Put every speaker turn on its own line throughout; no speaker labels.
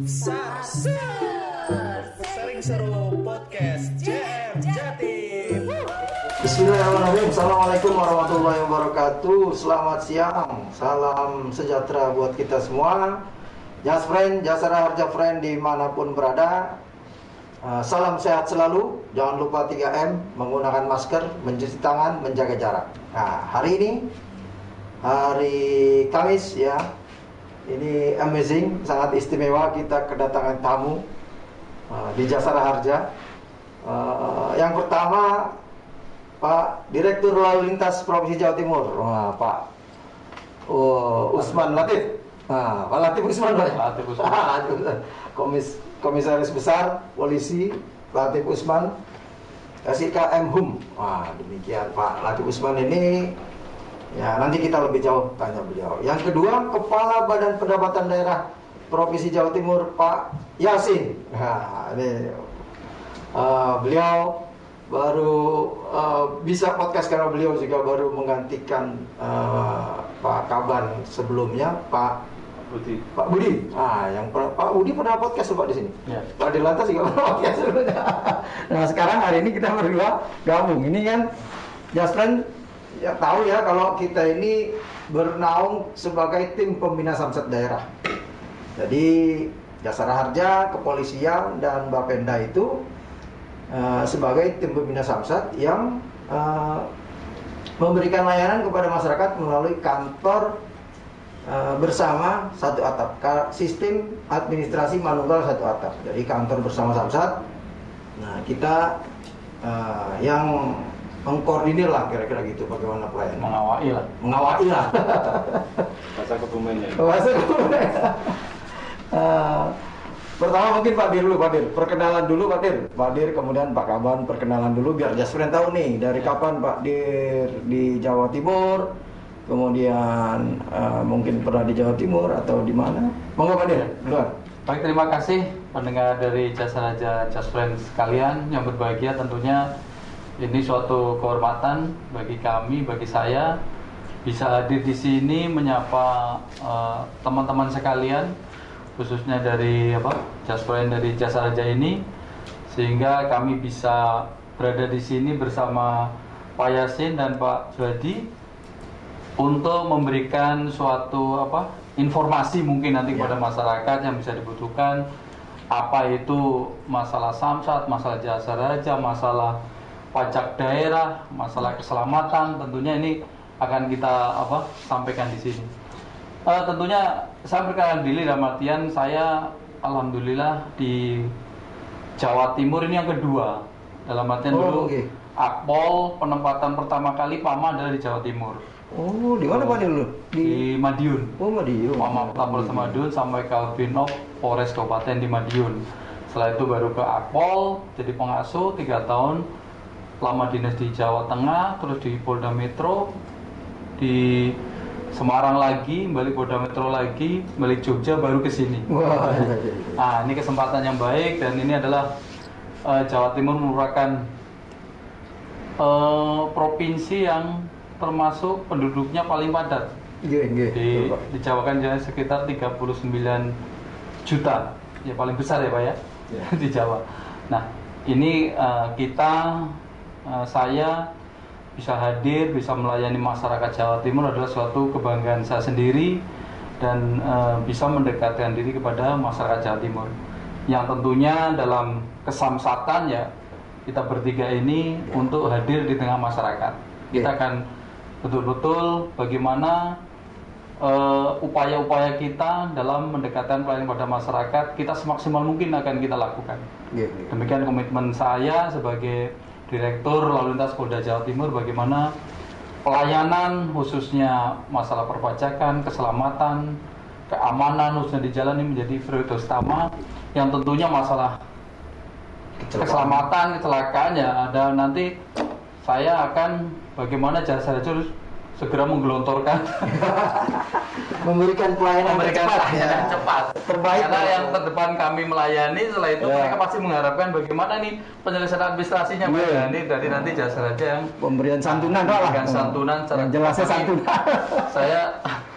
Sering seru podcast JM Jatim
Bismillahirrahmanirrahim. Assalamualaikum warahmatullahi wabarakatuh. Selamat siang. Salam sejahtera buat kita semua. Jas friend, jasara harja friend di mana pun berada. Uh, Salam sehat selalu. Jangan lupa 3M Menggunakan masker, mencuci tangan, menjaga jarak. Nah hari ini Hari Kamis ya Ini amazing, sangat istimewa Kita kedatangan tamu uh, Di Jasara Harja Uh, Yang pertama Pak Direktur Lalu Lintas Provinsi Jawa Timur, nah, Pak oh, Usman Latif. Nah, Pak Latif Usman, Pak.
Latif Usman.
Komis, Komisaris Besar Polisi Latif Usman, SIKM HUM. Wah, demikian Pak Latif Usman ini. Ya, nanti kita lebih jauh tanya beliau. Yang kedua, Kepala Badan Pendapatan Daerah Provinsi Jawa Timur, Pak Yasin. Nah, ini uh, beliau baru uh, bisa podcast karena beliau juga baru menggantikan uh, Pak Kaban sebelumnya Pak
Budi.
Pak Budi. Ah, yang Pak Budi pernah podcast Pak di sini.
Ya.
Pak Dilantas juga pernah podcast sebelumnya. nah, sekarang hari ini kita berdua gabung. Ini kan Jasran ya tahu ya kalau kita ini bernaung sebagai tim pembina samsat daerah. Jadi Jasara Harja, Kepolisian dan Bapenda itu uh, sebagai tim pembina samsat yang uh, memberikan layanan kepada masyarakat melalui kantor uh, bersama satu atap. Sistem administrasi manunggal satu atap. Jadi kantor bersama samsat. Nah kita uh, yang mengkoordinir lah kira-kira gitu bagaimana pelayanan
Mengawai lah.
mengawali lah.
Bahasa kebumennya.
bahasa kemudian Eh, pertama mungkin Pak Dir dulu Pak Dir. Perkenalan dulu Pak Dir. Pak Dir kemudian Pak Kaban perkenalan dulu biar Jasfriend tahu nih dari kapan Pak Dir di Jawa Timur kemudian eh, mungkin pernah di Jawa Timur atau di mana. Monggo Pak Dir duluan
Baik, terima kasih pendengar dari Jasa Raja Just Friends sekalian. Yang berbahagia tentunya ini suatu kehormatan bagi kami, bagi saya bisa hadir di sini menyapa eh, teman-teman sekalian khususnya dari apa Friends dari Jasa Raja ini sehingga kami bisa berada di sini bersama Pak Yasin dan Pak Juhadi untuk memberikan suatu apa informasi mungkin nanti
Ya.
kepada masyarakat yang bisa dibutuhkan apa itu masalah samsat, masalah jasa raja, masalah pajak daerah, masalah keselamatan tentunya ini akan kita apa sampaikan di sini. Eh, tentunya saya berkenalan diri dalam artian saya alhamdulillah di Jawa Timur ini yang kedua. Dalam artian
Oh,
dulu
oke.
Akpol penempatan pertama kali Pama adalah di Jawa Timur.
Oh di mana Pak Dir dulu?
Di Madiun.
Oh Madiun.
Pama pertama sama Madiun. Sampai ke Albinop Polres Kabupaten di Madiun. Setelah itu baru ke Akpol jadi pengasuh tiga tahun lama dinas di Jawa Tengah terus di Polda Metro di Semarang lagi balik Polda Metro lagi balik Jogja baru ke sini
wah iya, iya.
Nah, ini kesempatan yang baik dan ini adalah eh, Jawa Timur merupakan eh, provinsi yang termasuk penduduknya paling padat.
Iya, iya,
Di, di Jawa kan sekitar 39 juta. Ya paling besar ya, Pak ya.
Ya.
di Jawa. Nah, ini eh, kita eh, saya bisa hadir, bisa melayani masyarakat Jawa Timur adalah suatu kebanggaan saya sendiri dan eh, bisa mendekatkan diri kepada masyarakat Jawa Timur. Yang tentunya dalam kesamsatan ya kita bertiga ini untuk hadir di tengah masyarakat. Kita
Iya.
akan betul-betul bagaimana eh, upaya-upaya kita dalam mendekatkan pelayanan pada masyarakat kita semaksimal mungkin akan kita lakukan.
Iya, iya.
Demikian komitmen saya sebagai Direktur Lalu Lintas Polda Jawa Timur bagaimana pelayanan khususnya masalah perpajakan, keselamatan, keamanan khususnya di jalan ini menjadi prioritas utama yang tentunya masalah
Kecelakaan.
keselamatan, kecelakaan ya ada nanti saya akan bagaimana jasa harus segera menggelontorkan
Memberikan pelayanan
memberikan
cepat
pelayanan
ya.
cepat.
Terbaik
Karena yang terdepan kami melayani, setelah itu
Ya.
mereka pasti mengharapkan bagaimana nih penyelesaian administrasinya
Iya.
Dhani dari nanti jasa raja yang
Pemberian santunan Pak, lah.
memberikan santunan secara
Yang jelasnya santunan.
saya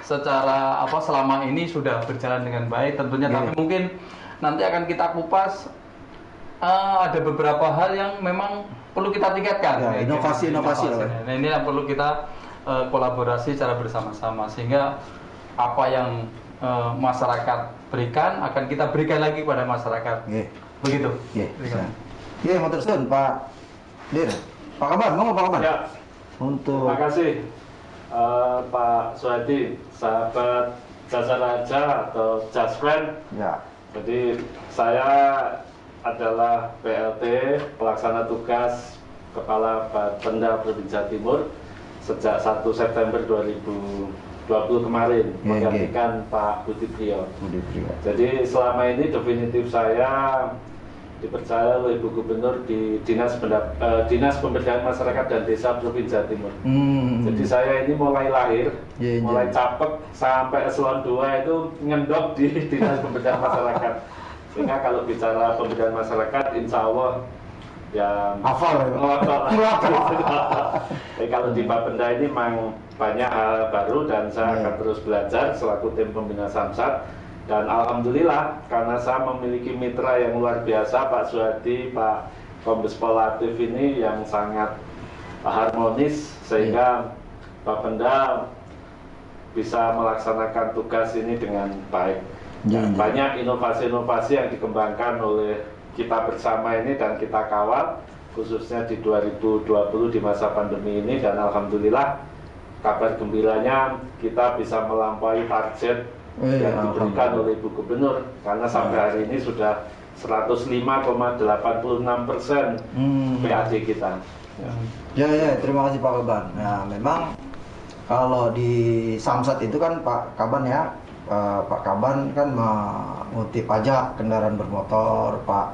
secara apa selama ini sudah berjalan dengan baik tentunya
Iya.
tapi mungkin nanti akan kita kupas eh, ada beberapa hal yang memang perlu kita tingkatkan
Ya, inovasi-inovasi
inovasi. Nah, ini yang perlu kita eh, kolaborasi secara bersama-sama sehingga apa yang eh, masyarakat berikan akan kita berikan lagi pada masyarakat
Nggih.
begitu
Nggih.
Berikan.
Nggih, matur suwun Pak Dir. Pak kabar, mau Pak kabar?
Ya,
Untuk
terima kasih eh, Pak Suhadi, sahabat Jasa Raja atau Just Friend.
ya.
Jadi saya adalah PLT pelaksana tugas Kepala Bapenda Provinsi Timur sejak 1 September 2020 kemarin menggantikan Pak Budi Priyo.
Budi Priyo.
Jadi selama ini definitif saya dipercaya oleh Ibu Gubernur di Dinas Pendap- eh, Dinas Pemberdayaan Masyarakat dan Desa Provinsi Jawa Timur.
Hmm.
Jadi saya ini mulai lahir,
Iya, iya.
mulai capek sampai eselon 2 itu ngendok di Dinas Pemberdayaan Masyarakat. Sehingga kalau bicara pemberdayaan masyarakat, insya Allah ya
Hafal.
Jadi kalau di Bapenda ini memang banyak hal baru dan saya
Iya.
akan terus belajar selaku tim pembina Samsat dan alhamdulillah karena saya memiliki mitra yang luar biasa Pak Suhadi, Pak Kombes Pol Latif ini yang sangat harmonis sehingga Bapenda bisa melaksanakan tugas ini dengan baik.
Iya,
Dan
iya.
banyak inovasi-inovasi yang dikembangkan oleh kita bersama ini dan kita kawal khususnya di 2020 di masa pandemi ini dan alhamdulillah kabar gembiranya kita bisa melampaui target yang diberikan oleh Ibu Gubernur karena sampai hari ini sudah 105,86 persen
Hmm.
PAD kita.
Ya, ya, terima kasih Pak Kaban. Nah, memang kalau di Samsat itu kan Pak Kaban ya, eh, Pak Kaban kan mengutip pajak kendaraan bermotor, Pak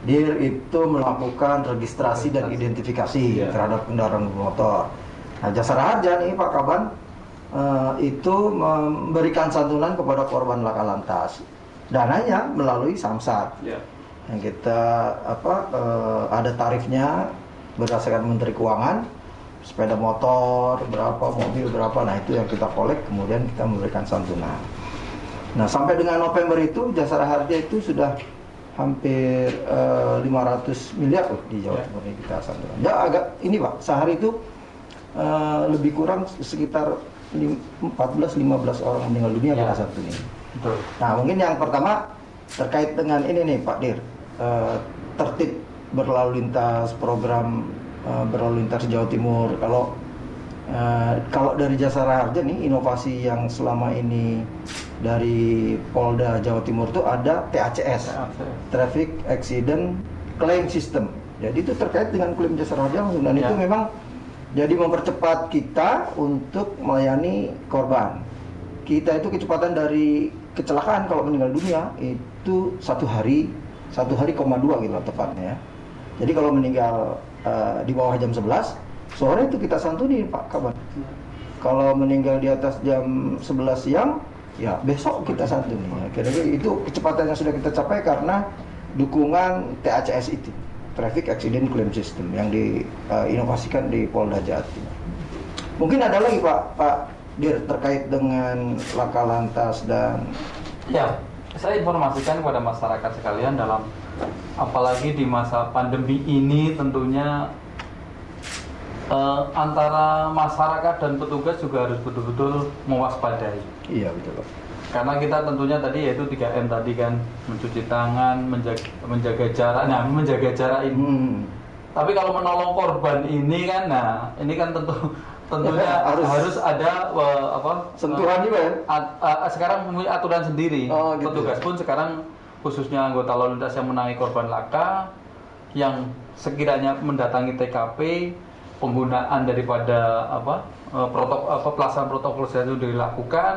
Dir itu melakukan registrasi dan identifikasi
Iya.
terhadap kendaraan bermotor. Nah, jasa raja nih Pak Kaban eh, itu memberikan santunan kepada korban laka lantas. Dananya melalui Samsat
Ya.
yang kita apa eh, ada tarifnya berdasarkan Menteri Keuangan sepeda motor berapa mobil berapa nah itu yang kita kolek kemudian kita memberikan santunan nah sampai dengan November itu Jasara Harja itu sudah hampir eh, 500 miliar loh di Jawa
Ya.
Timur ini kita santunan ya agak ini pak sehari itu eh, lebih kurang sekitar 14-15 orang meninggal dunia
Ya.
kita santunin
betul
Nah, mungkin yang pertama terkait dengan ini nih Pak Dir, Eh, tertib berlalu lintas program eh, berlalu lintas Jawa Timur. Kalau eh, kalau dari Jasa Raharja nih inovasi yang selama ini dari Polda Jawa Timur itu ada TACS, Traffic Accident Claim System. Jadi itu terkait dengan klaim Jasa Raharja langsung dan
Ya.
itu memang jadi mempercepat kita untuk melayani korban kita itu kecepatan dari kecelakaan kalau meninggal dunia itu satu hari satu hari koma dua gitu tepatnya ya. Jadi kalau meninggal eh, di bawah jam 11 sore itu kita santuni Pak kabar. Kalau meninggal di atas jam 11 siang ya besok kita santuni. Ya, kira-kira itu kecepatan yang sudah kita capai karena dukungan TACS itu Traffic Accident Claim System yang diinovasikan di Polda Jatim. Mungkin ada lagi Pak Pak Dir terkait dengan laka lantas dan
Ya, saya informasikan kepada masyarakat sekalian dalam apalagi di masa pandemi ini tentunya eh, antara masyarakat dan petugas juga harus betul-betul mewaspadai.
iya betul Pak.
Karena kita tentunya tadi yaitu 3M tadi kan mencuci tangan, menjaga, menjaga jarak. Nah, menjaga jarak ini.
Hmm.
Tapi kalau menolong korban ini kan, nah ini kan tentu tentunya
Ya, harus-
harus, ada eh, apa
Sentuhan juga ya?
At- uh, sekarang punya aturan sendiri.
Oh, gitu
Petugas
ya.
pun sekarang khususnya anggota lalu lintas yang menangani korban laka yang sekiranya mendatangi TKP penggunaan daripada apa protokol apa pelaksanaan protokol kesehatan itu dilakukan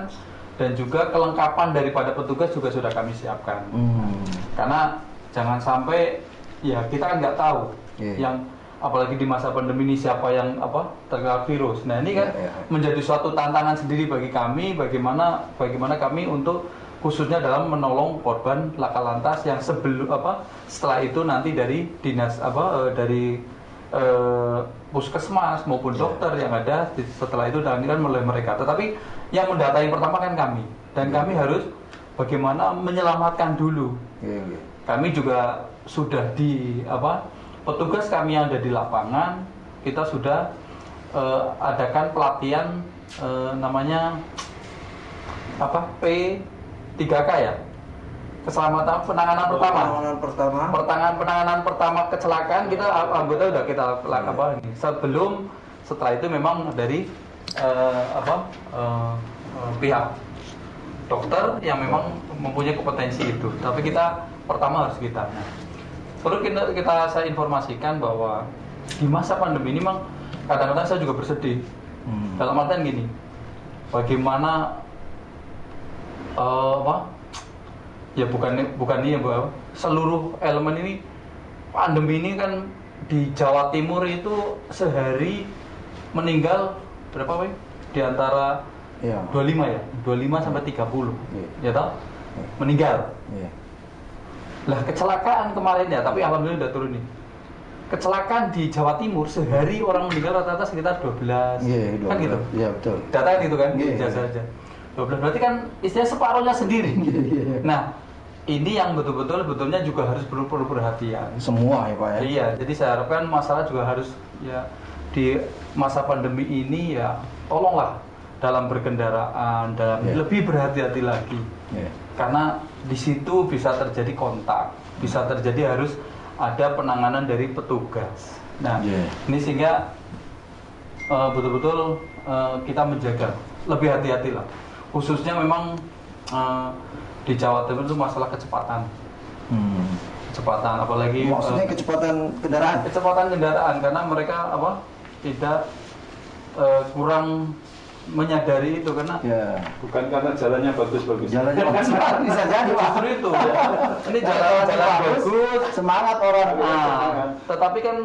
dan juga kelengkapan daripada petugas juga sudah kami siapkan.
Hmm.
Karena jangan sampai ya kita kan nggak tahu
Iya.
yang apalagi di masa pandemi ini siapa yang apa terkena virus. Nah ini kan
Ya, ya.
menjadi suatu tantangan sendiri bagi kami, bagaimana bagaimana kami untuk khususnya dalam menolong korban laka lantas yang sebelum apa setelah itu nanti dari dinas apa eh, dari eh, puskesmas maupun dokter yang ada setelah itu dan kan mulai mereka. Tetapi yang mendatai pertama kan kami. Dan kami harus bagaimana menyelamatkan dulu.
Iya, iya.
kami juga sudah di apa petugas kami yang ada di lapangan kita sudah eh, adakan pelatihan eh, namanya apa P3K ya keselamatan penanganan pertama.
Penanganan pertama.
pertanganan penanganan pertama kecelakaan kita anggota udah kita la- apa ini. Sebelum setelah itu memang dari eh, apa eh, pihak dokter yang memang mempunyai kompetensi itu. Tapi kita pertama harus kita. Perlu kita, kita saya informasikan bahwa di masa pandemi ini memang kadang-kadang saya juga bersedih.
Hmm.
dalam artian gini bagaimana eh, apa ya bukan bukan ini ya Bu, seluruh elemen ini pandemi ini kan di Jawa Timur itu sehari meninggal berapa Wei? di antara
Iya.
25 ya 25 sampai 30
Iya.
ya toh
Iya.
meninggal
Iya.
lah kecelakaan kemarin ya tapi alhamdulillah udah turun nih kecelakaan di Jawa Timur sehari orang meninggal rata-rata sekitar 12
Iya, dua
kan gitu.
Iya, betul.
data gitu kan
Iya,
ijazah
iya.
aja 12 berarti kan istilahnya separuhnya sendiri
Iya, iya.
nah ini yang betul-betul betulnya juga harus perlu perlu perhatian
Semua ya, Pak ya.
iya jadi saya harapkan masalah juga harus ya di masa pandemi ini ya tolonglah dalam berkendaraan dalam
Iya.
lebih berhati-hati lagi
Iya.
karena di situ bisa terjadi kontak bisa terjadi harus ada penanganan dari petugas nah
Iya.
ini sehingga eh, betul-betul eh, kita menjaga lebih hati-hati lah khususnya memang eh, di Jawa Timur itu masalah kecepatan
Hmm.
kecepatan apalagi
Maksudnya
eh,
kecepatan kendaraan.
kecepatan kendaraan karena mereka apa tidak eh, kurang menyadari itu karena
Ya.
Bukan karena jalannya bagus-bagus.
Jalannya bisa jadi,
justru itu ya. ini jalan-jalan bagus
semangat orang.
Nah, tetapi kan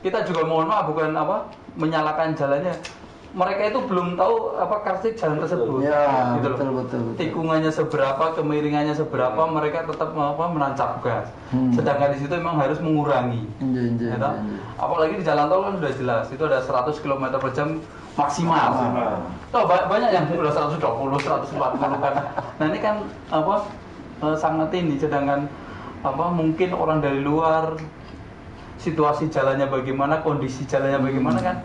kita juga mohon maaf bukan apa menyalakan jalannya. Mereka itu belum tahu apa karakteristik jalan tersebut.
Ya,
Gitu
betul, betul, betul.
Tikungannya seberapa, kemiringannya seberapa, mereka tetap apa menancap gas.
Hmm.
Sedangkan di situ memang harus mengurangi.
Iya, iya,
Ya toh?
iya, iya.
Apalagi di jalan tol kan sudah jelas, itu ada 100 km per jam maksimal.
Maksimal.
Toh ba- banyak yang udah 120, 140 kan. Nah ini kan apa eh, sangat ini, sedangkan apa mungkin orang dari luar situasi jalannya bagaimana, kondisi jalannya bagaimana kan,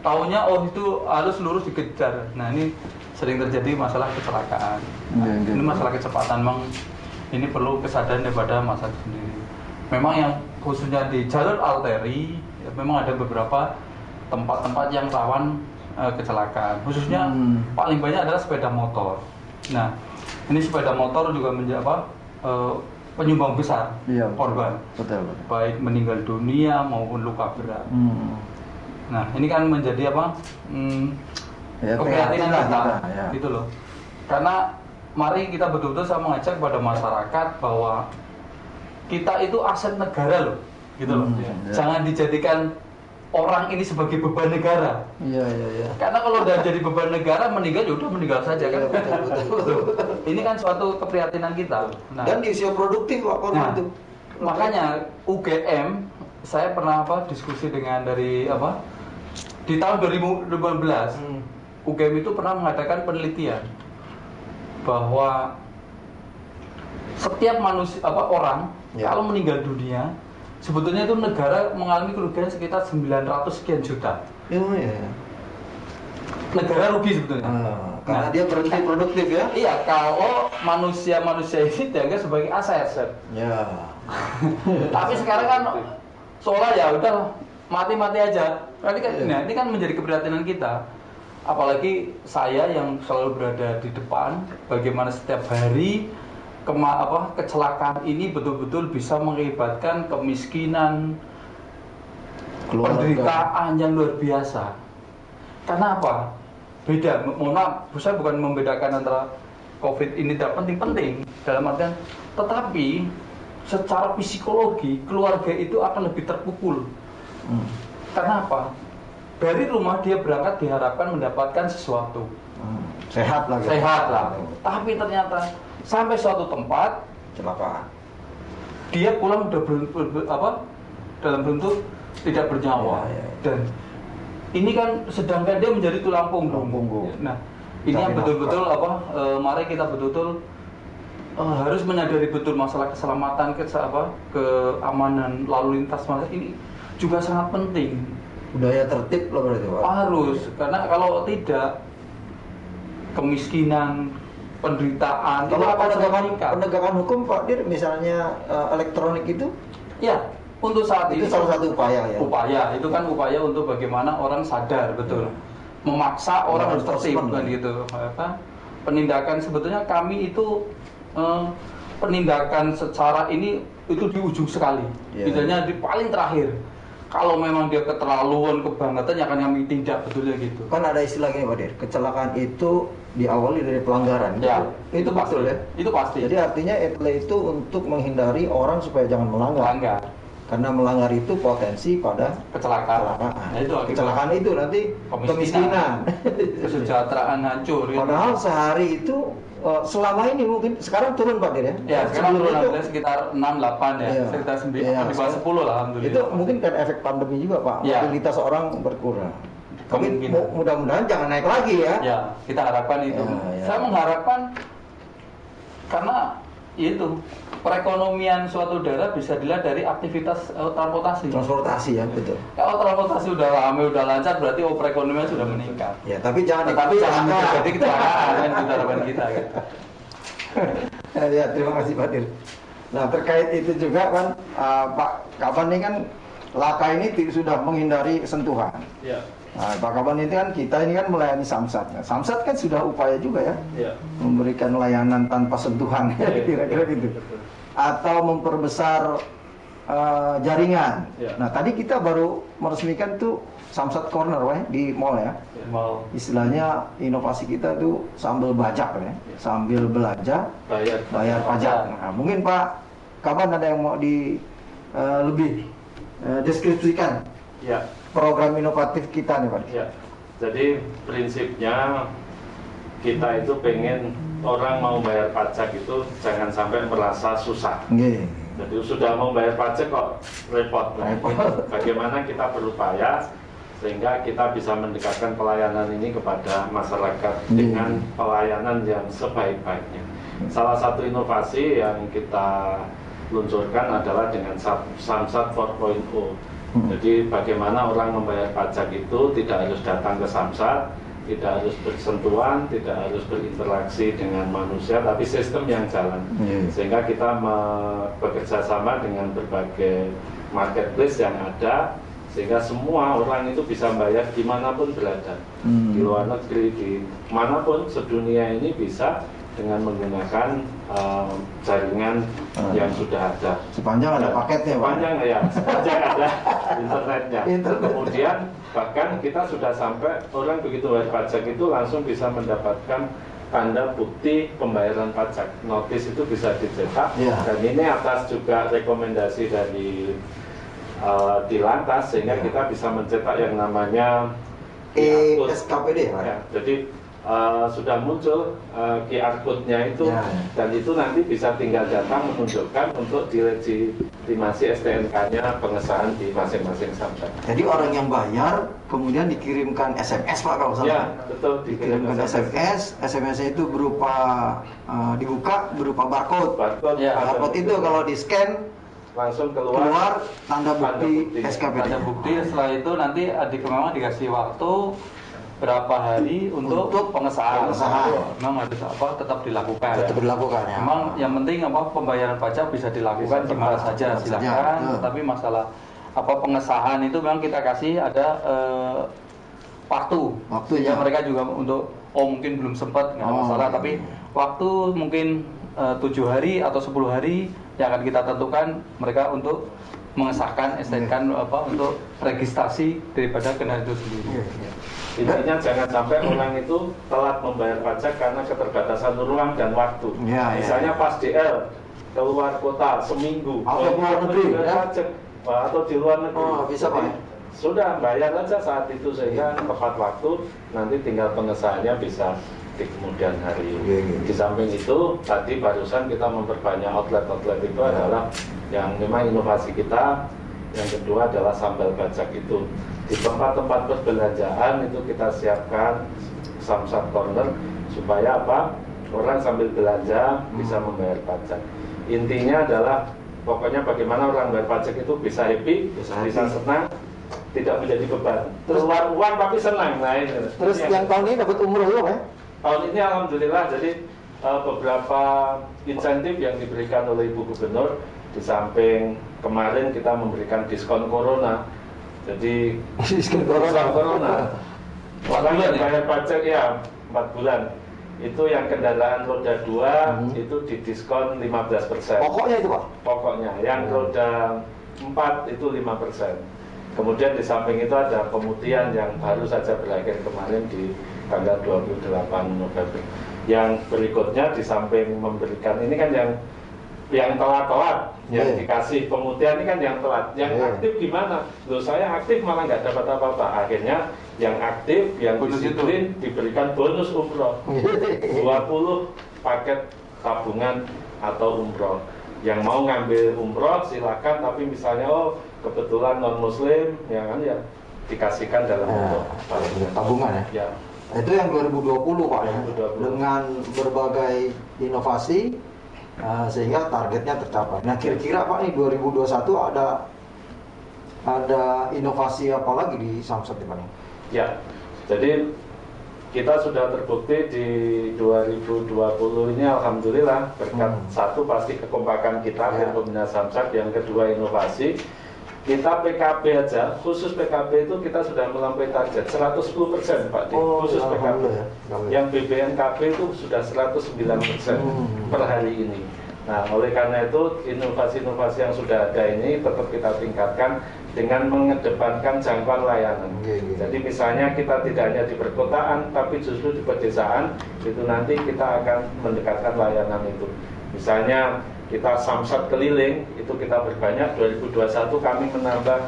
taunya oh itu harus lurus dikejar. Nah ini sering terjadi masalah kecelakaan. Nah,
Iya, iya.
ini masalah kecepatan memang ini perlu kesadaran daripada masyarakat sendiri. Memang yang khususnya di jalur arteri ya, memang ada beberapa tempat-tempat yang rawan eh, kecelakaan. Khususnya
Hmm.
paling banyak adalah sepeda motor. Nah, ini sepeda motor juga menjadi apa? eh, penyumbang besar
Iya.
korban,
Betul, betul.
baik meninggal dunia maupun luka berat.
Hmm.
Nah, ini kan menjadi apa? Hmm,
Ya,
keprihatinan kita,
kita, ya.
gitu loh. Karena mari kita betul-betul saya mengajak kepada masyarakat bahwa kita itu aset negara loh, gitu loh.
Hmm, ya.
Jangan dijadikan orang ini sebagai beban negara.
Iya, iya, iya.
Karena kalau udah jadi beban negara meninggal ya udah meninggal saja kan.
Iya, betul, betul, betul.
Ini kan suatu keprihatinan kita. Nah,
Dan di usia produktif korban
Nah,
itu.
makanya UGM saya pernah apa diskusi dengan dari apa di tahun 2015
Hmm.
UGM itu pernah mengadakan penelitian bahwa setiap manusia apa orang
Ya.
kalau meninggal dunia sebetulnya itu negara mengalami kerugian sekitar 900 sekian juta
Iya, iya.
negara rugi sebetulnya
Ah, karena
Nah,
dia berhenti produktif ya.
iya kalau manusia-manusia ini dianggap sebagai aset
Ya.
Tapi sekarang kan seolah ya udah mati-mati aja. Ini kan,
Iya.
nah, ini kan menjadi keprihatinan kita. Apalagi saya yang selalu berada di depan, bagaimana setiap hari kema apa kecelakaan ini betul-betul bisa mengakibatkan kemiskinan,
Keluarga.
penderitaan yang luar biasa. Karena apa? Beda, mo- mohon maaf, saya bukan membedakan antara COVID ini tidak penting-penting dalam artian, tetapi secara psikologi keluarga itu akan lebih terpukul.
Hmm.
Karena apa? Dari rumah dia berangkat diharapkan mendapatkan sesuatu.
Hmm, Sehat lah. gitu.
Sehat lah. Tapi ternyata sampai suatu tempat
Celaka.
dia pulang udah ber, ber- ber- apa dalam bentuk tidak bernyawa
Ya, ya.
dan ini kan sedangkan dia menjadi tulang punggung.
Tulang punggung.
Nah, ini yang betul-betul apa? eh, mari kita betul-betul eh, harus menyadari betul masalah keselamatan ke apa keamanan lalu lintas masalah ini juga sangat penting.
Budaya tertib loh berarti Pak.
harus. Karena kalau tidak kemiskinan penderitaan
Kalau
itu
penegakan, penegakan hukum Pak Dir, misalnya eh, elektronik itu,
Ya, untuk saat
itu
ini
salah satu upaya ya.
upaya. Itu kan upaya untuk bagaimana orang sadar betul. Memaksa orang harus tertib kan
ya.
gitu. Apa? Penindakan. Sebetulnya kami itu eh, penindakan secara ini itu di ujung sekali.
Ya.
misalnya di paling terakhir kalau memang dia keterlaluan kebangetan ya akan kami tindak betulnya gitu
Kan ada istilah gini Pak Dir, kecelakaan itu diawali dari pelanggaran.
ya
itu,
pasti
betul ya.
itu pasti
Jadi artinya etle itu untuk menghindari orang supaya jangan melanggar.
melanggar
Karena melanggar itu potensi pada
kecelakaan
kecelakaan.
Nah, itu
kecelakaan itu nanti
Kemiskinan.
kemiskinan.
kesejahteraan hancur gitu.
Padahal sehari itu eh, selama ini mungkin sekarang turun Pak Dir ya.
Ya, sekarang turun
itu,
sekitar 6 8 ya.
Iya.
Sekitar 9
Iya,
di bawah
sekarang-
10 lah alhamdulillah.
Itu mungkin kan efek pandemi juga Pak.
Iya.
Mobilitas orang berkurang. Tapi
Kemungkinan.
mu- mudah-mudahan jangan naik lagi ya.
Ya, kita harapkan itu.
Ya, ya.
Saya mengharapkan karena itu perekonomian suatu daerah bisa dilihat dari aktivitas eh, transportasi.
Transportasi ya betul.
Kalau transportasi udah rame, udah lancar, berarti oh perekonomian sudah meningkat.
Ya, tapi jangan
Tetapi jangan terjadi kecelakaan kan itu harapan kita. Gitu.
ya, terima kasih Pak Dir. Nah, terkait itu juga kan eh, Pak Kapan ini kan Laka ini sudah menghindari sentuhan.
Ya,
Nah, Pak Kapan ini kan kita ini kan melayani Samsat. Nah, Samsat kan sudah upaya juga ya
ya.
memberikan layanan tanpa sentuhan
Iya,
kira-kira gitu.
betul.
Atau memperbesar eh, jaringan.
Ya.
Nah, tadi kita baru meresmikan tuh Samsat Corner weh, di mall ya.
Mau
Istilahnya inovasi kita tuh sambil bajak ya, sambil belajar
Bayar.
bayar pajak. Nah, mungkin Pak, kapan ada yang mau di eh, lebih eh, deskripsikan
Ya,
program inovatif kita nih Pak?
ya. Jadi prinsipnya kita itu pengen orang mau bayar pajak itu jangan sampai merasa susah.
Nggih.
Jadi sudah mau bayar pajak kok repot.
Repot.
ini Bagaimana kita berupaya sehingga kita bisa mendekatkan pelayanan ini kepada masyarakat
Hmm.
dengan pelayanan yang sebaik-baiknya. Salah satu inovasi yang kita luncurkan adalah dengan Sam- Samsat 4.0.
Hmm.
Jadi bagaimana orang membayar pajak itu tidak harus datang ke Samsat, tidak harus bersentuhan, tidak harus berinteraksi dengan manusia, tapi sistem yang jalan
Iya.
sehingga kita bekerja sama dengan berbagai marketplace yang ada sehingga semua orang itu bisa bayar di mana pun berada
Hmm.
di luar negeri di mana pun sedunia ini bisa dengan menggunakan eh, jaringan
Hmm.
yang sudah ada
Sepanjang ada paketnya Pak.
sepanjang ya sepanjang ada internetnya
Internet.
kemudian bahkan kita sudah sampai orang begitu bayar pajak itu langsung bisa mendapatkan tanda bukti pembayaran pajak notis itu bisa dicetak
Iya.
dan ini atas juga rekomendasi dari uh, di lantas sehingga
Iya.
kita bisa mencetak yang namanya
E
code.
SKPD.
Ya, jadi uh, sudah muncul uh, QR code-nya itu
Ya.
dan itu nanti bisa tinggal datang menunjukkan untuk dilegitimasi STNK-nya pengesahan di masing-masing samsat.
Jadi orang yang bayar kemudian dikirimkan SMS Pak kalau salah.
Ya, betul
Dikirimkan SMS, SMS-nya itu berupa eh, dibuka berupa barcode.
Barcode,
Ya,
tanda
Barcode itu
bukti.
kalau di scan
langsung keluar,
keluar tanda
Tanda
bukti
bukti.
SKPD.
ada bukti setelah itu nanti adik memang dikasih waktu berapa hari untuk,
Untuk
pengesahan.
pengesahan.
Memang harus apa tetap dilakukan.
Tetap dilakukan ya.
Memang yang penting apa pembayaran pajak bisa dilakukan di mana saja silakan.
betul.
Tapi masalah apa pengesahan itu memang kita kasih ada eh, waktu.
Waktu, ya.
mereka juga untuk oh mungkin belum sempat nggak ada
Oh,
masalah
iya.
tapi waktu mungkin eh, tujuh hari atau 10 hari yang akan kita tentukan mereka untuk mengesahkan STNK apa untuk registrasi daripada kendaraan itu sendiri.
Intinya jangan sampai orang itu telat membayar pajak karena keterbatasan ruang dan waktu.
Ya, ya.
Misalnya pas DL keluar kota seminggu,
Atau
oh,
keluar negeri, ya.
pajak, atau di luar negeri.
Oh, bisa, Pak, ya?
sudah bayar aja saat itu sehingga tepat waktu nanti tinggal pengesahannya bisa di kemudian hari.
Iya, iya.
Di samping itu tadi barusan kita memperbanyak outlet-outlet itu
Ya.
adalah yang memang inovasi kita. Yang kedua adalah sambal bajak itu di tempat-tempat perbelanjaan itu kita siapkan samsat corner supaya apa orang sambil belanja bisa
Hmm.
membayar pajak. Intinya adalah pokoknya bagaimana orang bayar pajak itu bisa happy,
Bisa
bisa,
happy.
senang, tidak menjadi beban.
Terus-
Keluar uang tapi senang. Nah, ini.
Terus
Ini
yang tahun ini dapat umroh Pak? ya?
tahun ini alhamdulillah jadi eh, beberapa insentif yang diberikan oleh Ibu Gubernur di samping kemarin kita memberikan diskon corona. Jadi
Diskon
diskon corona. Orang yang
ya?
bayar pajak ya 4 bulan. Itu yang kendaraan roda 2
Hmm.
itu didiskon 15%.
Pokoknya itu Pak.
Pokoknya yang
Hmm.
roda 4 itu 5%. Kemudian di samping itu ada pemutihan yang baru saja berakhir kemarin di tanggal 28 November. Yang berikutnya di samping memberikan ini kan yang yang telat-telat yang
Iya.
dikasih pemutihan ini kan yang telat. Yang
Iya.
aktif gimana? Loh saya aktif malah nggak dapat apa-apa. Akhirnya yang aktif, yang
Bonus itu.
disiplin diberikan bonus umroh. 20 paket tabungan atau umroh. Yang mau ngambil umroh silakan, tapi misalnya oh kebetulan non muslim, yang kan ya dikasihkan dalam
Ya,
bentuk
tabungan ya?
Ya,
Itu yang 2020 Pak ya.
2020.
Dengan berbagai inovasi uh, sehingga targetnya tercapai. Nah kira-kira Pak nih 2021 ada ada inovasi apa lagi di Samsat di Pak?
ya. Jadi kita sudah terbukti di 2020 ini alhamdulillah berkat
Hmm.
satu pasti kekompakan kita
Ya.
pembina Samsat, yang kedua inovasi. Kita PKB aja, khusus PKB itu kita sudah melampaui target 110% Pak Di,
Oh,
khusus PKB.
ya.
Yang BBNKB itu sudah 109%
Hmm.
per hari ini. Nah, oleh karena itu inovasi-inovasi yang sudah ada ini tetap kita tingkatkan dengan mengedepankan jangkauan layanan.
Iya, iya.
Jadi misalnya kita tidak hanya di perkotaan, tapi justru di pedesaan itu nanti kita akan mendekatkan layanan itu. Misalnya kita samsat keliling itu kita berbanyak 2021 kami menambah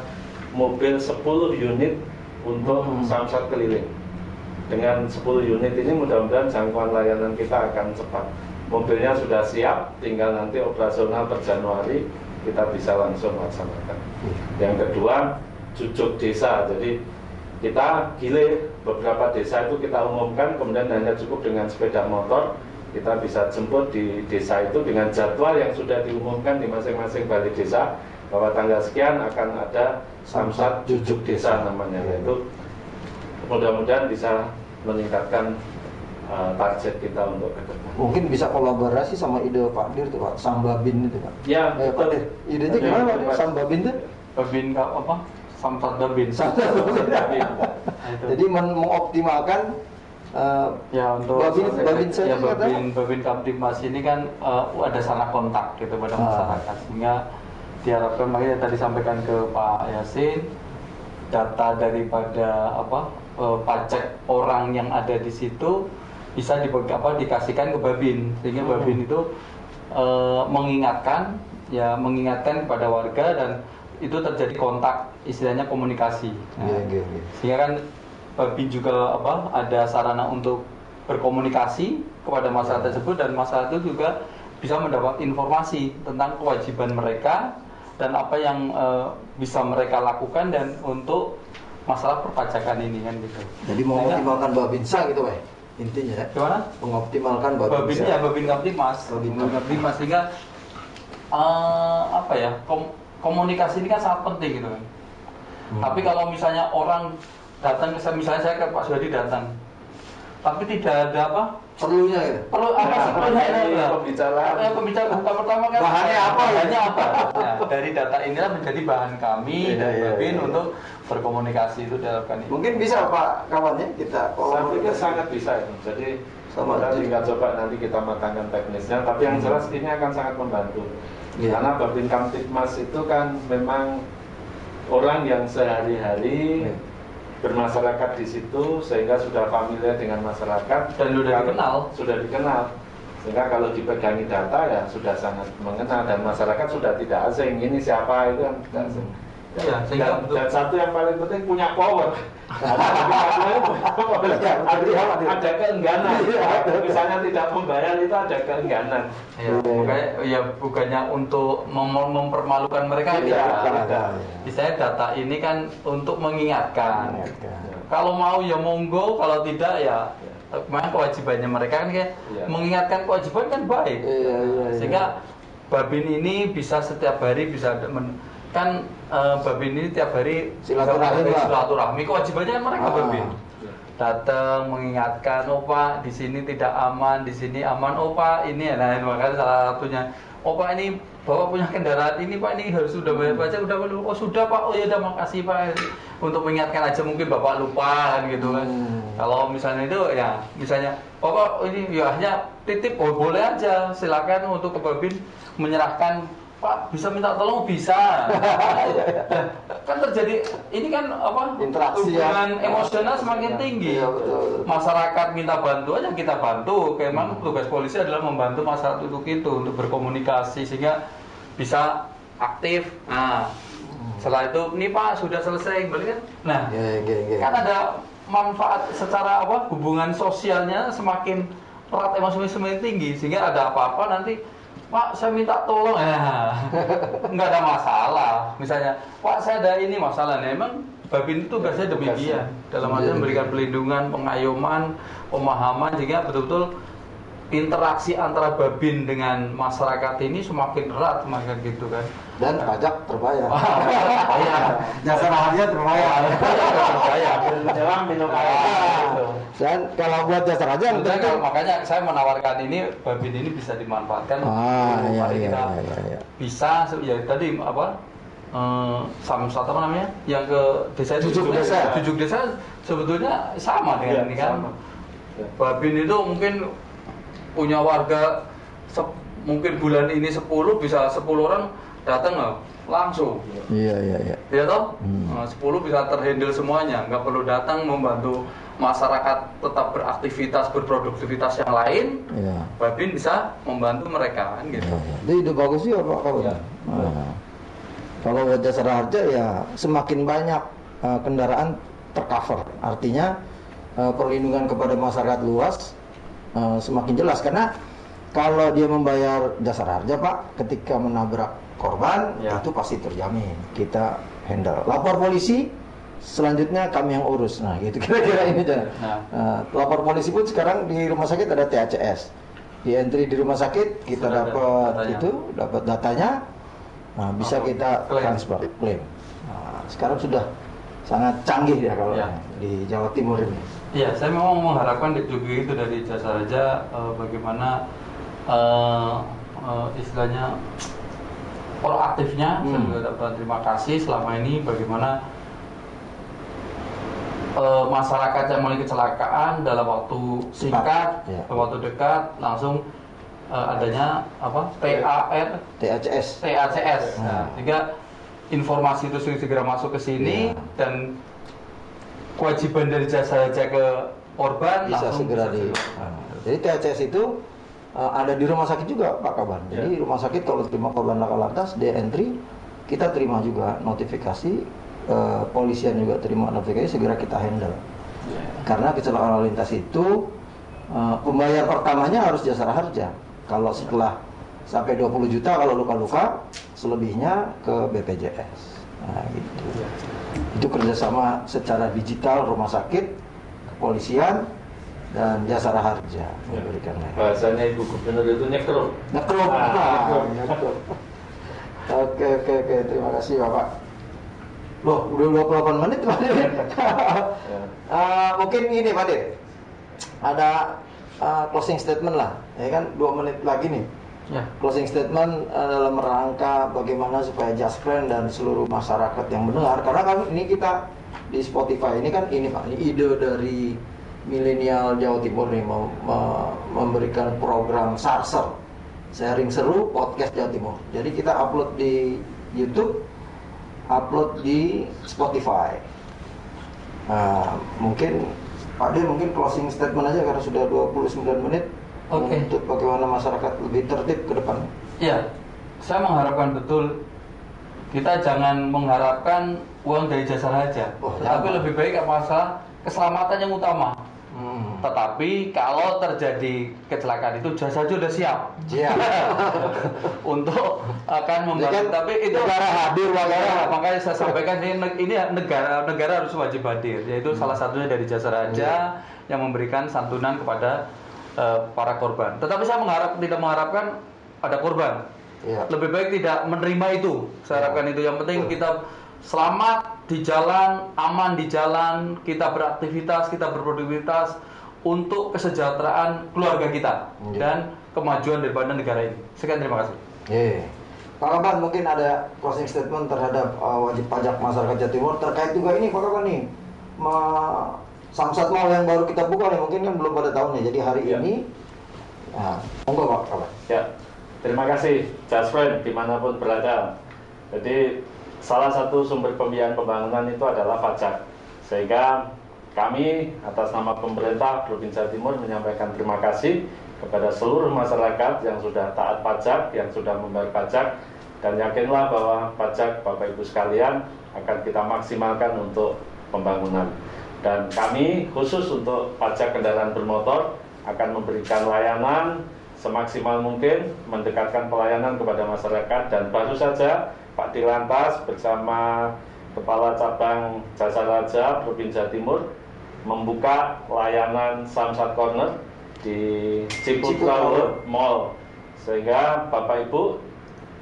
mobil 10 unit untuk
Hmm.
samsat keliling. Dengan 10 unit ini mudah-mudahan jangkauan layanan kita akan cepat. Mobilnya sudah siap, tinggal nanti operasional per Januari kita bisa langsung laksanakan. Yang kedua, cucuk desa. Jadi kita gilir beberapa desa itu kita umumkan, kemudian hanya cukup dengan sepeda motor kita bisa jemput di desa itu dengan jadwal yang sudah diumumkan di masing-masing balai desa bahwa tanggal sekian akan ada samsat jujuk desa namanya yaitu mudah-mudahan bisa meningkatkan uh, target kita untuk ke depan.
Mungkin bisa kolaborasi sama ide Pak Dir tuh Pak, Sambabin itu Pak.
Ya,
Eh, Pak Dir, idenya
Ada
gimana Pak Dir? Sambabin tuh?
Babin apa? Samsat Babin. Nah, itu.
Jadi men- mengoptimalkan uh,
ya untuk
Babin, Babin
ya Babin Babin Kamtibmas ini kan eh, ada salah kontak gitu pada
Ah.
masyarakat sehingga diharapkan makanya tadi sampaikan ke Pak Yasin data daripada apa eh, pajak orang yang ada di situ bisa di, apa, dikasihkan ke Babin sehingga
Hmm.
Babin itu eh, mengingatkan ya mengingatkan kepada warga dan itu terjadi kontak istilahnya komunikasi. Nah,
Iya, iya, iya.
sehingga kan Babin juga apa ada sarana untuk berkomunikasi kepada masyarakat tersebut dan masyarakat itu juga bisa mendapat informasi tentang kewajiban mereka dan apa yang eh, bisa mereka lakukan dan untuk masalah perpajakan ini kan gitu.
Jadi mengoptimalkan Babinsa gitu Pak. Intinya ya.
Gimana?
Mengoptimalkan
Babin
Babinsa.
ya Babin Kamtibmas.
Babin
Babin Kamtibmas sehingga eh, apa ya kom- komunikasi ini kan sangat penting gitu kan.
Hmm.
Tapi kalau misalnya orang datang misalnya saya ke Pak Suhadi datang, tapi tidak ada apa
Perlunya gitu.
perlu apa sih perlunya
ini
ada
pembicaraan.
Eh, pembicaraan bukan pertama kan
Bahannya apa?
bahannya apa Nah, dari data inilah menjadi bahan kami
Iya,
dan Babin
iya.
untuk berkomunikasi itu diharapkan ini
Mungkin bisa Pak kawan ya kita
Saya pikir sangat bisa itu. Jadi
Sama
kita tinggal coba nanti kita matangkan teknisnya. Tapi yang
Hmm.
jelas ini akan sangat membantu.
Iya.
Karena Babin Kamtipmas itu kan memang orang yang sehari-hari
Iya.
Bermasyarakat di situ sehingga sudah familiar dengan masyarakat
Dan sudah dikenal.
Sudah dikenal. Sehingga kalau dipegangi data ya sudah sangat mengenal dan masyarakat sudah tidak asing. Ini siapa itu kan tidak asing.
Iya, sehingga
dan,
betul.
dan satu yang paling penting punya power. Ada.
Iya,
keengganan.
Iya.
Misalnya tidak membayar itu ada keengganan.
Ya, makanya ya bukannya untuk mem- mempermalukan mereka
Iya,
tidak.
tidak.
Misalnya data ini kan untuk mengingatkan.
Mengingatkan.
Kalau mau ya monggo, kalau tidak ya memang kewajibannya mereka kan kayak
Iya.
mengingatkan kewajiban kan baik.
Iya, iya, iya.
Sehingga Babin ini bisa setiap hari bisa men- kan eh, Babin ini tiap hari
Silaturahmi,
silaturahmi. Kewajibannya mereka
Ah.
Babin datang mengingatkan oh pak di sini tidak aman di sini aman. Oh pak ini nah makanya salah satunya. Oh pak ini bapak punya kendaraan ini pak ini harus sudah bayar pajak udah oh sudah pak. Oh ya udah makasih pak. Untuk mengingatkan aja mungkin bapak lupa kan gitu kan.
Hmm.
kalau misalnya itu ya misalnya bapak oh, ini ya hanya titip oh boleh aja. Silakan untuk ke Babin menyerahkan Pak bisa minta tolong? Bisa. Kan terjadi ini kan apa
Interaksi ya.
hubungan emosional semakin tinggi.
Iya, betul, betul.
masyarakat minta bantuan yang kita bantu. Memang tugas polisi adalah membantu masyarakat untuk itu untuk berkomunikasi sehingga bisa aktif. Nah setelah itu ini pak sudah selesai kembali kan? Nah
Iya, iya, iya.
kan ada manfaat secara apa hubungan sosialnya semakin erat emosional semakin tinggi sehingga ada apa-apa nanti Pak saya minta tolong. Ya nggak ada masalah. Misalnya Pak saya ada ini masalah. Nah, emang Babin itu tugasnya demikian dalam arti
Iya,
memberikan pelindungan pengayoman pemahaman sehingga betul-betul interaksi antara Babin dengan masyarakat ini semakin erat semakin gitu kan
Dan pajak terbayar.
Iya.
Jasa raharja terbayar.
Terbayar.
Menjelang minum air.
Ah. Dan kalau buat jasa penting
kalau- makanya saya menawarkan ini babin ini bisa dimanfaatkan.
Ah,
untuk
iya, iya,
kita
iya, iya, iya.
Bisa ya tadi apa? Eh, samsat apa namanya? Yang ke desa itu
Jujuk desa.
Jujuk desa sebetulnya sama dengan
Iya,
ini kan.
sama. Ya.
Babin itu mungkin punya warga mungkin bulan ini 10 bisa 10 orang datang loh, langsung.
Iya, iya, iya.
Ya toh,
Hmm.
Nah, 10 bisa terhandle semuanya, nggak perlu datang membantu masyarakat tetap beraktivitas berproduktivitas yang lain.
Iya.
Babin bisa membantu mereka kan gitu.
Iya, iya. Jadi ide bagus juga Pak.
Iya.
Nah, kalau buat jasa ya semakin banyak eh, kendaraan tercover. Artinya eh, perlindungan kepada masyarakat luas eh, semakin jelas karena kalau dia membayar jasa raharja Pak ketika menabrak korban
Ya.
itu pasti terjamin. Kita handle. Lapor polisi selanjutnya kami yang urus. Nah, gitu kira-kira ini Jan.
Nah.
Nah, lapor polisi pun sekarang di rumah sakit ada THCS. Di entry di rumah sakit kita dapat itu, dapat datanya. Nah, bisa
Apa?
kita
Klaim.
transfer klaim. Nah, sekarang sudah sangat canggih ya kalau
Ya.
di Jawa Timur ini.
Iya, saya memang mengharapkan juga itu dari jasa raja eh, bagaimana eh, eh, istilahnya proaktifnya. Saya
Hmm.
juga dapat terima kasih selama ini bagaimana eh, masyarakat yang mengalami kecelakaan dalam waktu singkat,
Ya.
dalam waktu dekat langsung eh, adanya apa TAR. TACS.
Hmm.
Nah, sehingga informasi itu segera masuk ke sini
Iya.
dan kewajiban dari jasa ke korban
bisa
langsung
segera
bisa
di. Nah, jadi THCS itu uh, ada di rumah sakit juga Pak Kaban. Jadi rumah sakit kalau terima korban laka lantas dia entry kita terima juga notifikasi uh, polisian juga terima notifikasi segera kita handle. Karena kecelakaan lalu lintas itu uh, pembayar pertamanya harus jasa harja. Kalau setelah sampai 20 juta kalau luka-luka, selebihnya ke BPJS. Nah, gitu. Itu kerjasama secara digital rumah sakit, kepolisian, dan jasa harja memberikan layanan.
Bahasanya Ibu Gubernur itu nyekrup.
Nyekrop.
Ah,
Nah,
nyekrop.
nyekrop. Oke, oke, oke. Terima kasih Bapak. Loh, udah 28 menit Pak Dir. Eh, mungkin ini Pak Dir. Ada eh, closing statement lah. Ya kan, dua menit lagi nih.
Ya.
Closing statement eh, dalam rangka bagaimana supaya Just Friend dan seluruh masyarakat yang mendengar. Karena kan ini kita di Spotify ini kan ini Pak, ide dari milenial Jawa Timur nih mem- me- memberikan program Sarser sharing seru podcast Jawa Timur. Jadi kita upload di YouTube, upload di Spotify. Nah, mungkin Pak Dir mungkin closing statement aja karena sudah 29 menit
Oke.
untuk bagaimana masyarakat lebih tertib ke depan.
Iya, saya mengharapkan betul kita jangan mengharapkan uang dari jasa raja,
Oh,
tapi
jangan.
lebih baik masalah keselamatan yang utama.
Hmm.
Tetapi kalau terjadi kecelakaan itu jasa sudah siap
Siap.
untuk akan membantu.
Kan
tapi itu
negara hadir, Pak, ya.
Ya, makanya saya sampaikan ini, ini negara negara harus wajib hadir, yaitu
Hmm.
salah satunya dari jasa raja yang memberikan santunan kepada eh, para korban. Tetapi saya mengharap tidak mengharapkan ada korban.
Iya.
Lebih baik tidak menerima itu. Saya
Ya.
harapkan itu. Yang penting kita selamat di jalan, aman di jalan, kita beraktivitas, kita berproduktivitas untuk kesejahteraan keluarga kita
Iya.
dan kemajuan daripada negara ini. Sekian terima kasih.
Iya. Pak Kaban mungkin ada closing statement terhadap uh, wajib pajak masyarakat Jawa Timur terkait juga ini Pak Kaban nih. Samsat Mall yang baru kita buka nih mungkin kan belum pada tahun ya. Jadi hari
Iya.
ini Nah, monggo Pak.
Ya, terima kasih Just Friend di mana pun berada. Jadi salah satu sumber pembiayaan pembangunan itu adalah pajak. Sehingga kami atas nama pemerintah Provinsi Jawa Timur menyampaikan terima kasih kepada seluruh masyarakat yang sudah taat pajak, yang sudah membayar pajak, dan yakinlah bahwa pajak Bapak Ibu sekalian akan kita maksimalkan untuk pembangunan. Dan kami khusus untuk pajak kendaraan bermotor akan memberikan layanan semaksimal mungkin mendekatkan pelayanan kepada masyarakat. Dan baru saja Pak Dilantas bersama Kepala Cabang Jasa Raja Provinsi Jawa Timur membuka layanan Samsat Corner di Ciputra Mall. Sehingga Bapak Ibu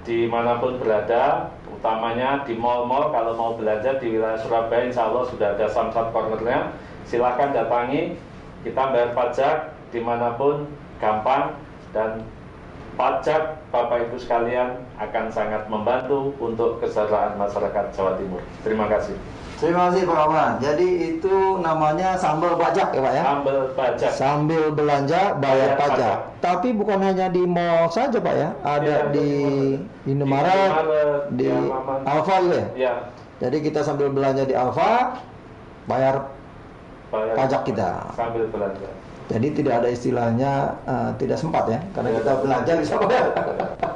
di mana pun berada utamanya di mall-mall kalau mau belanja di wilayah Surabaya insya Allah sudah ada Samsat Cornernya silahkan datangi kita bayar pajak di mana pun gampang dan pajak Bapak Ibu sekalian akan sangat membantu untuk kesejahteraan masyarakat Jawa Timur. Terima kasih
Terima kasih Pak Kaban. Jadi itu namanya sambal pajak ya Pak ya.
ambil pajak
Sambil belanja bayar
Bayar
pajak.
pajak.
Tapi bukan hanya di mall saja Pak ya. Ada
Ya,
di
di
Indomaret,
Indomaret,
di
ya.
Alfa juga ya.
ya
Jadi kita sambil belanja di Alfa bayar
bayar
Pajak kita.
sambil belanja
Jadi tidak ada istilahnya eh, tidak sempat ya, karena
Ya.
kita belanja bisa bayar.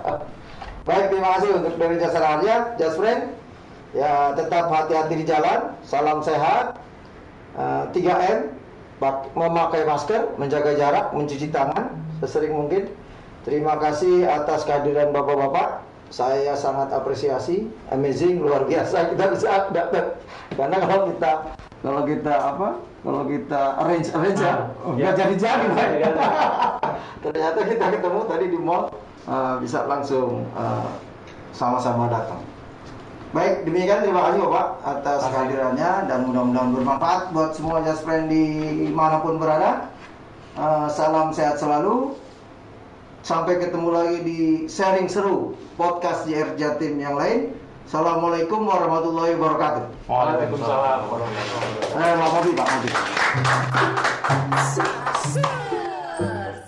Baik, terima kasih untuk dari Jasa Just Friend. Ya, tetap hati-hati di jalan, salam sehat, Eh, 3M, pak- memakai masker, menjaga jarak, mencuci tangan sesering mungkin. Terima kasih atas kehadiran bapak-bapak. Saya sangat apresiasi, amazing, luar biasa kita bisa datang. Karena kalau kita kalau kita apa? Kalau kita arrange arrange ya,
Ah,
nggak
ya.
jadi-jadi. Pak.
Ya.
Ternyata kita ketemu tadi di mall eh, bisa langsung eh, sama-sama datang. Baik, demikian terima kasih Bapak atas kehadirannya dan mudah-mudahan bermanfaat buat semua just friend di mana pun berada. Eh, salam sehat selalu. Sampai ketemu lagi di sharing seru podcast JR Jatim yang lain. Assalamualaikum warahmatullahi wabarakatuh.
Waalaikumsalam warahmatullahi wabarakatuh
Eh, Pak Mobi, Pak Mobi.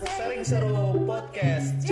Sering seru podcast